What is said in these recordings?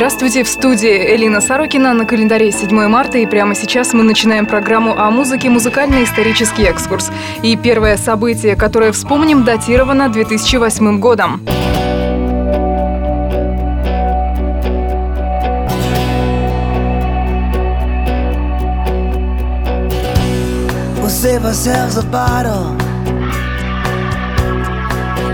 Здравствуйте, в студии Элина Сорокина на календаре 7 марта, и прямо сейчас мы начинаем программу о музыке «Музыкальный-исторический экскурс». И первое событие, которое вспомним, датировано 2008 годом. Save ourselves a bottle.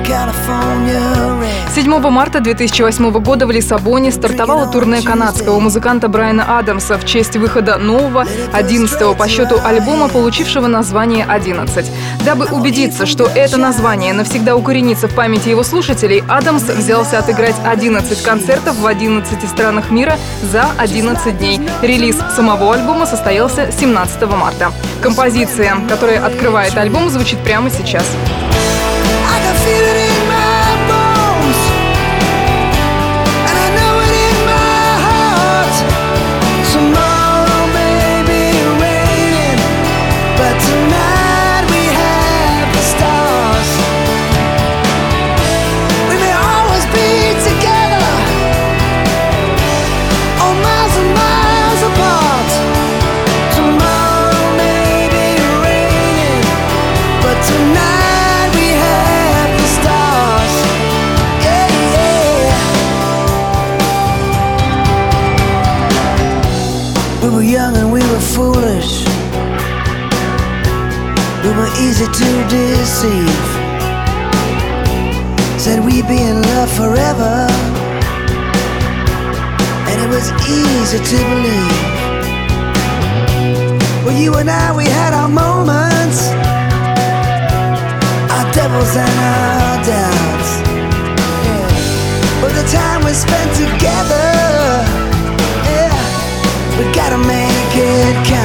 California rain. 7 марта 2008 года в Лиссабоне стартовало турне канадского музыканта Брайана Адамса в честь выхода нового, 11-го по счету альбома, получившего название «11». Дабы убедиться, что это название навсегда укоренится в памяти его слушателей, Адамс взялся отыграть 11 концертов в 11 странах мира за 11 дней. Релиз самого альбома состоялся 17 марта. Композиция, которая открывает альбом, звучит прямо сейчас. I Said we'd be in love forever. And it was easy to believe. Well, you and I, we had our moments our devils and our doubts. Yeah. But the time we spent together, yeah, we gotta make it count.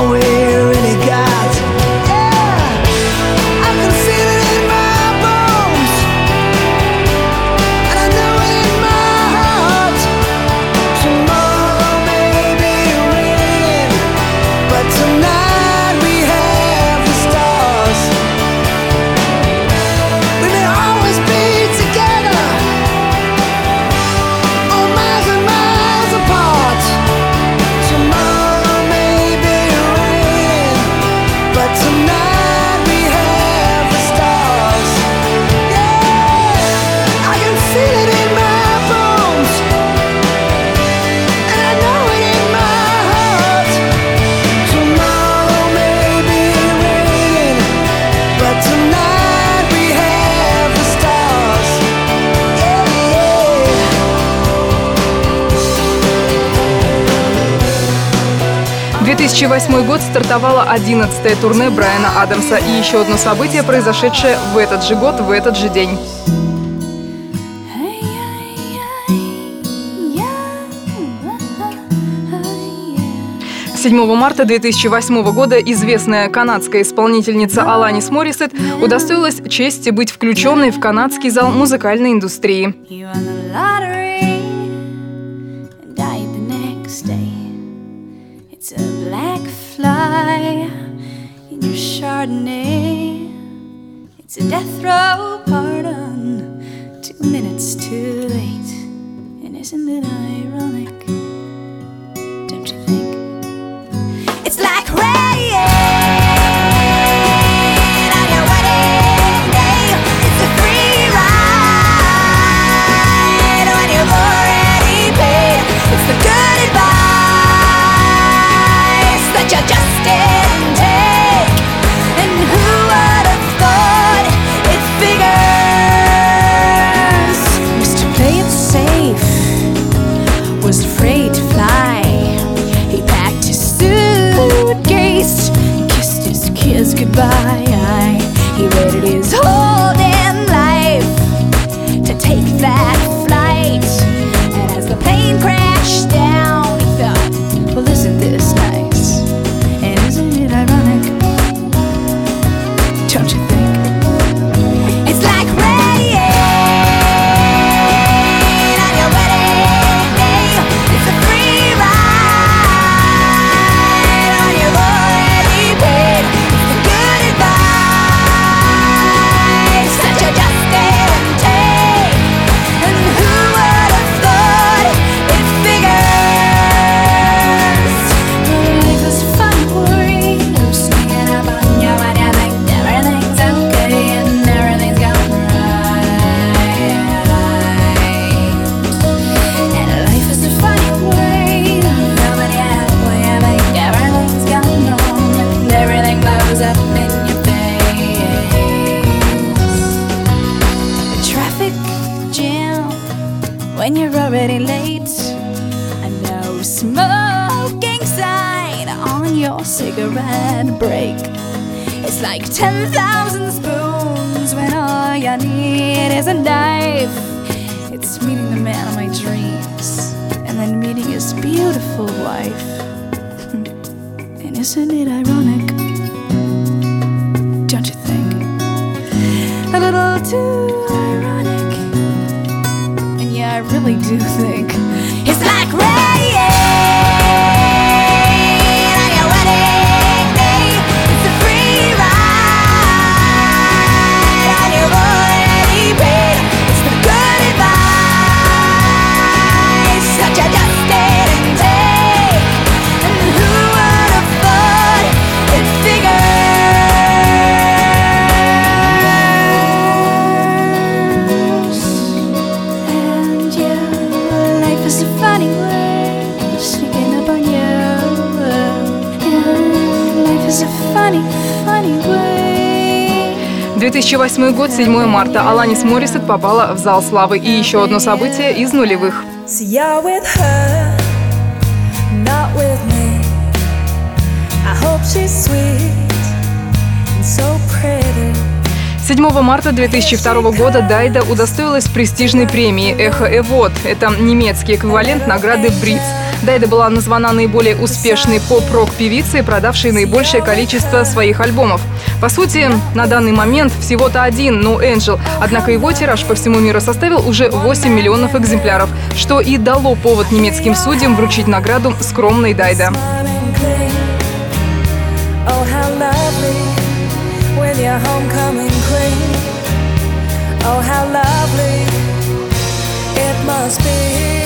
always 2008 год стартовало 11-е турне Брайана Адамса и еще одно событие, произошедшее в этот же год, в этот же день. 7 марта 2008 года известная канадская исполнительница Аланис Моррисет удостоилась чести быть включенной в канадский зал музыкальной индустрии. It's a black fly in your Chardonnay. It's a death row pardon, two minutes too late. And isn't it ironic? When you're already late. A no smoking sign on your cigarette break. It's like 10,000 spoons when all you need is a knife. It's meeting the man of my dreams and then meeting his beautiful wife. And isn't it ironic? Don't you think? A little too you think 2008 год, 7 марта. Аланис Морисет попала в зал славы. И еще одно событие из нулевых. So pretty. 7 марта 2002 года Дайда удостоилась престижной премии «Эхо Эвод». Это немецкий эквивалент награды «Бриц». Дайда была названа наиболее успешной поп-рок певицей, продавшей наибольшее количество своих альбомов. По сути, на данный момент всего-то один «No Angel», однако его тираж по всему миру составил уже 8 миллионов экземпляров, что и дало повод немецким судьям вручить награду скромной Дайда. Oh, how lovely. Oh, it must be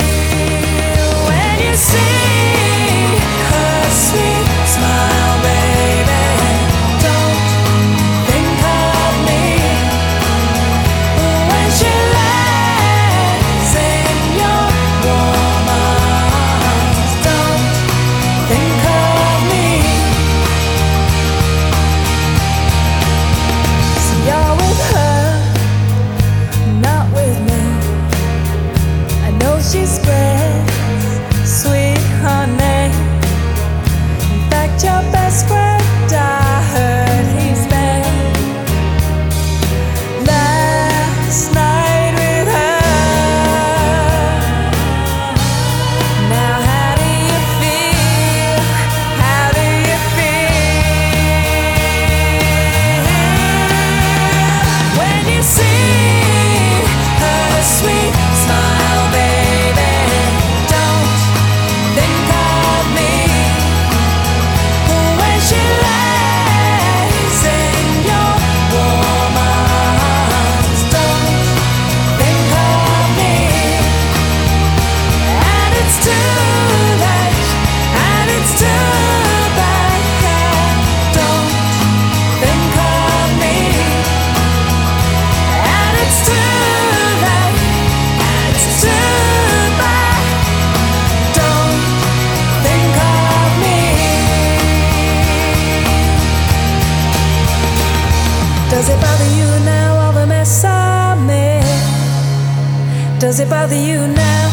Does it bother you now,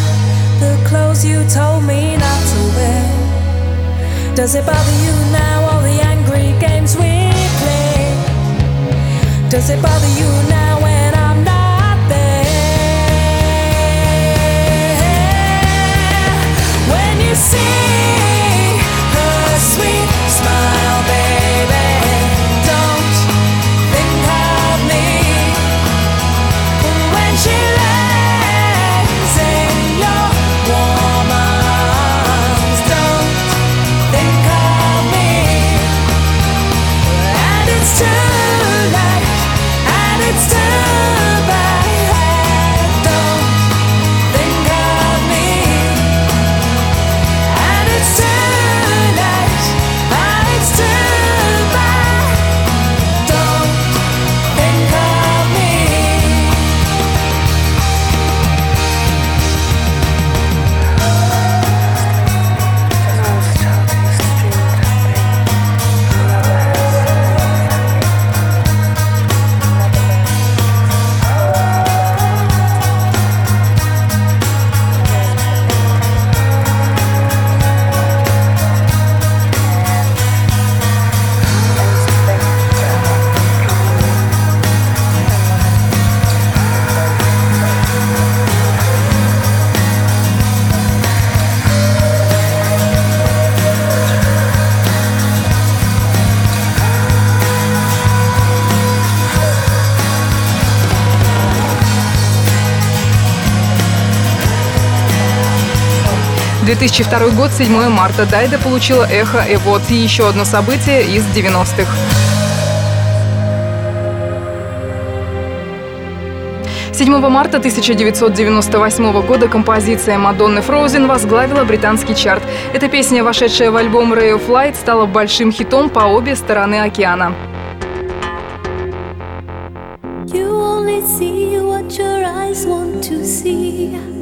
the clothes you told me not to wear? Does it bother you now, all the angry games we play? Does it bother you now when I'm not there? When you see 2002 год, 7 марта. Дайда получила эхо и вот еще одно событие из 90-х. Седьмого марта 1998 года композиция Мадонны Frozen возглавила британский чарт. Эта песня, вошедшая в альбом Ray of Light, стала большим хитом по обе стороны океана. You only see what your eyes want to see.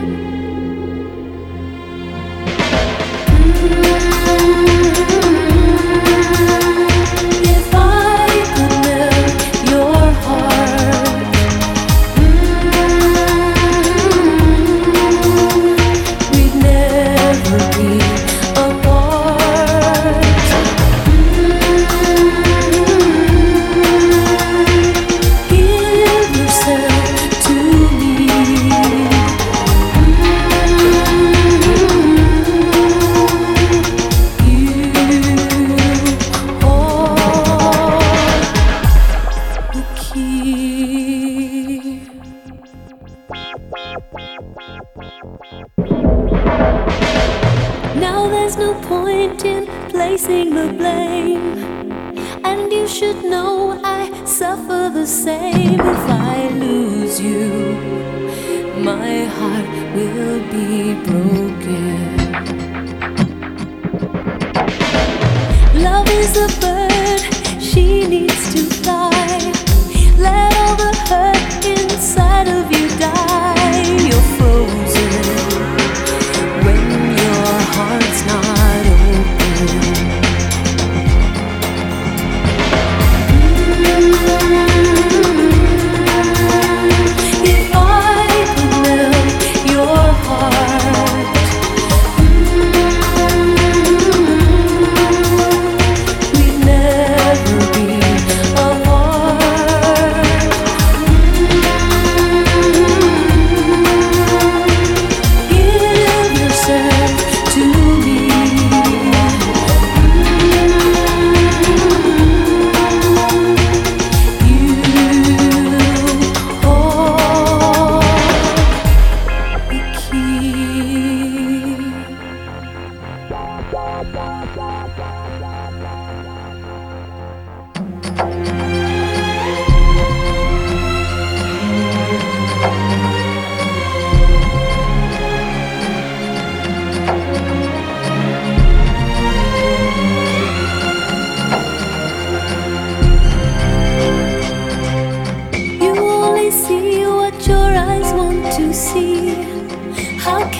Thank you.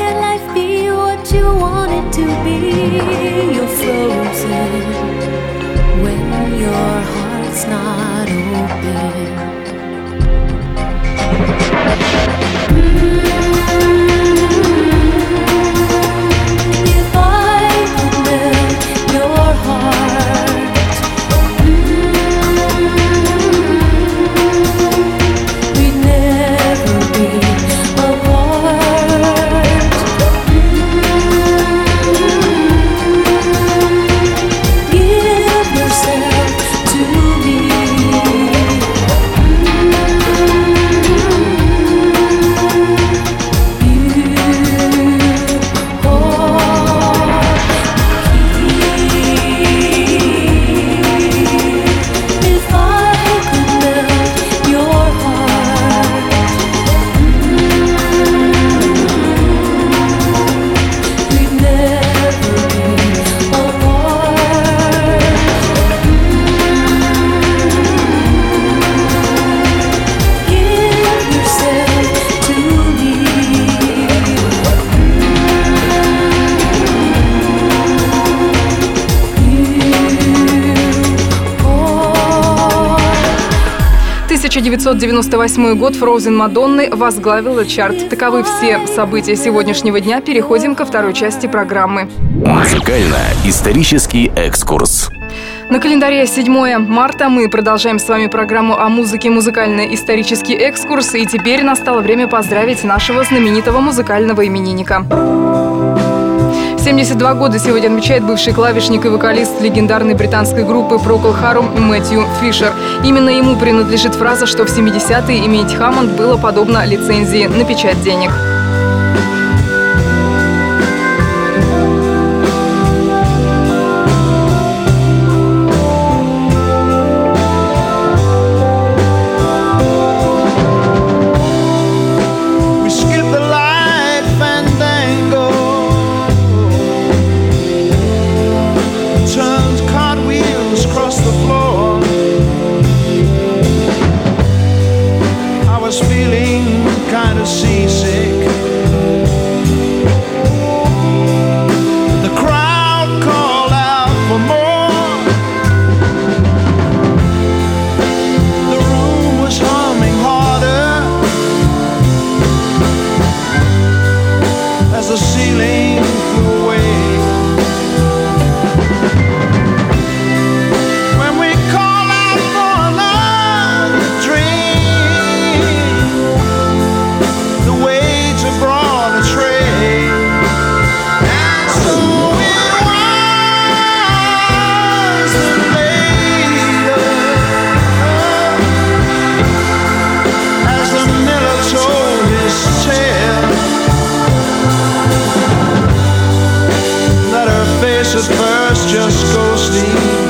Can life be what you want it to be? You're frozen when your heart's not open. 1998 год Фроузен Мадонны возглавила чарт. Таковы все события сегодняшнего дня. Переходим ко второй части программы. Музыкально-исторический экскурс. На календаре 7 марта мы продолжаем с вами программу о музыке «Музыкально-исторический экскурс». И теперь настало время поздравить нашего знаменитого музыкального именинника. 72 года сегодня отмечает бывший клавишник и вокалист легендарной британской группы Procol Harum Мэтью Фишер. Именно ему принадлежит фраза, что в 70-е иметь Хаммонд было подобно лицензии на печать денег. sleep.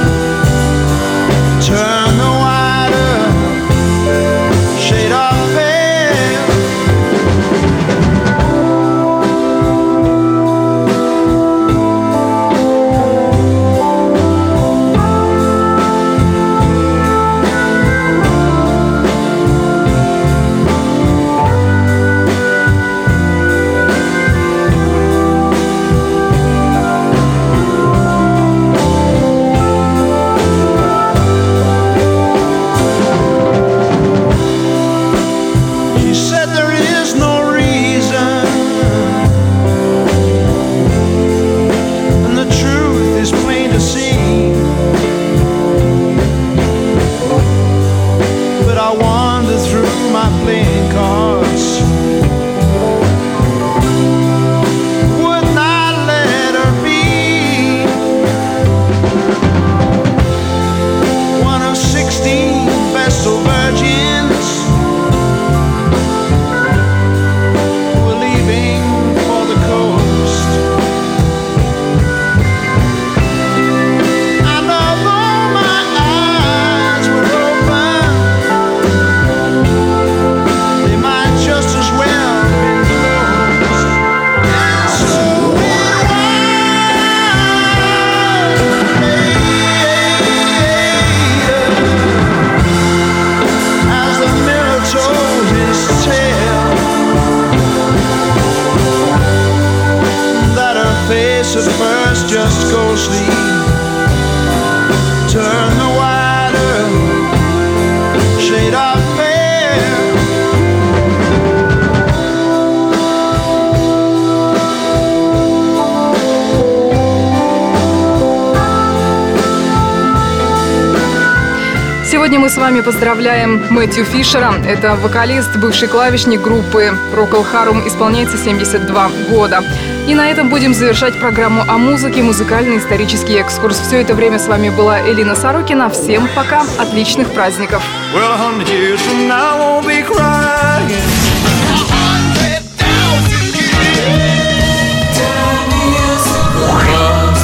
С вами поздравляем Мэтью Фишера. Это вокалист, бывший клавишник группы Procol Harum, исполняется 72 года. И на этом будем завершать программу о музыке, музыкальный исторический экскурс. Все это время с вами была Элина Сорокина. Всем пока, отличных праздников! Well,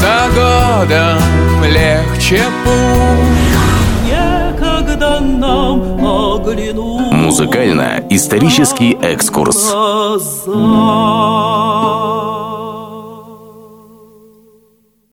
за годом легче путь оглянуть Музыкально-исторический экскурс.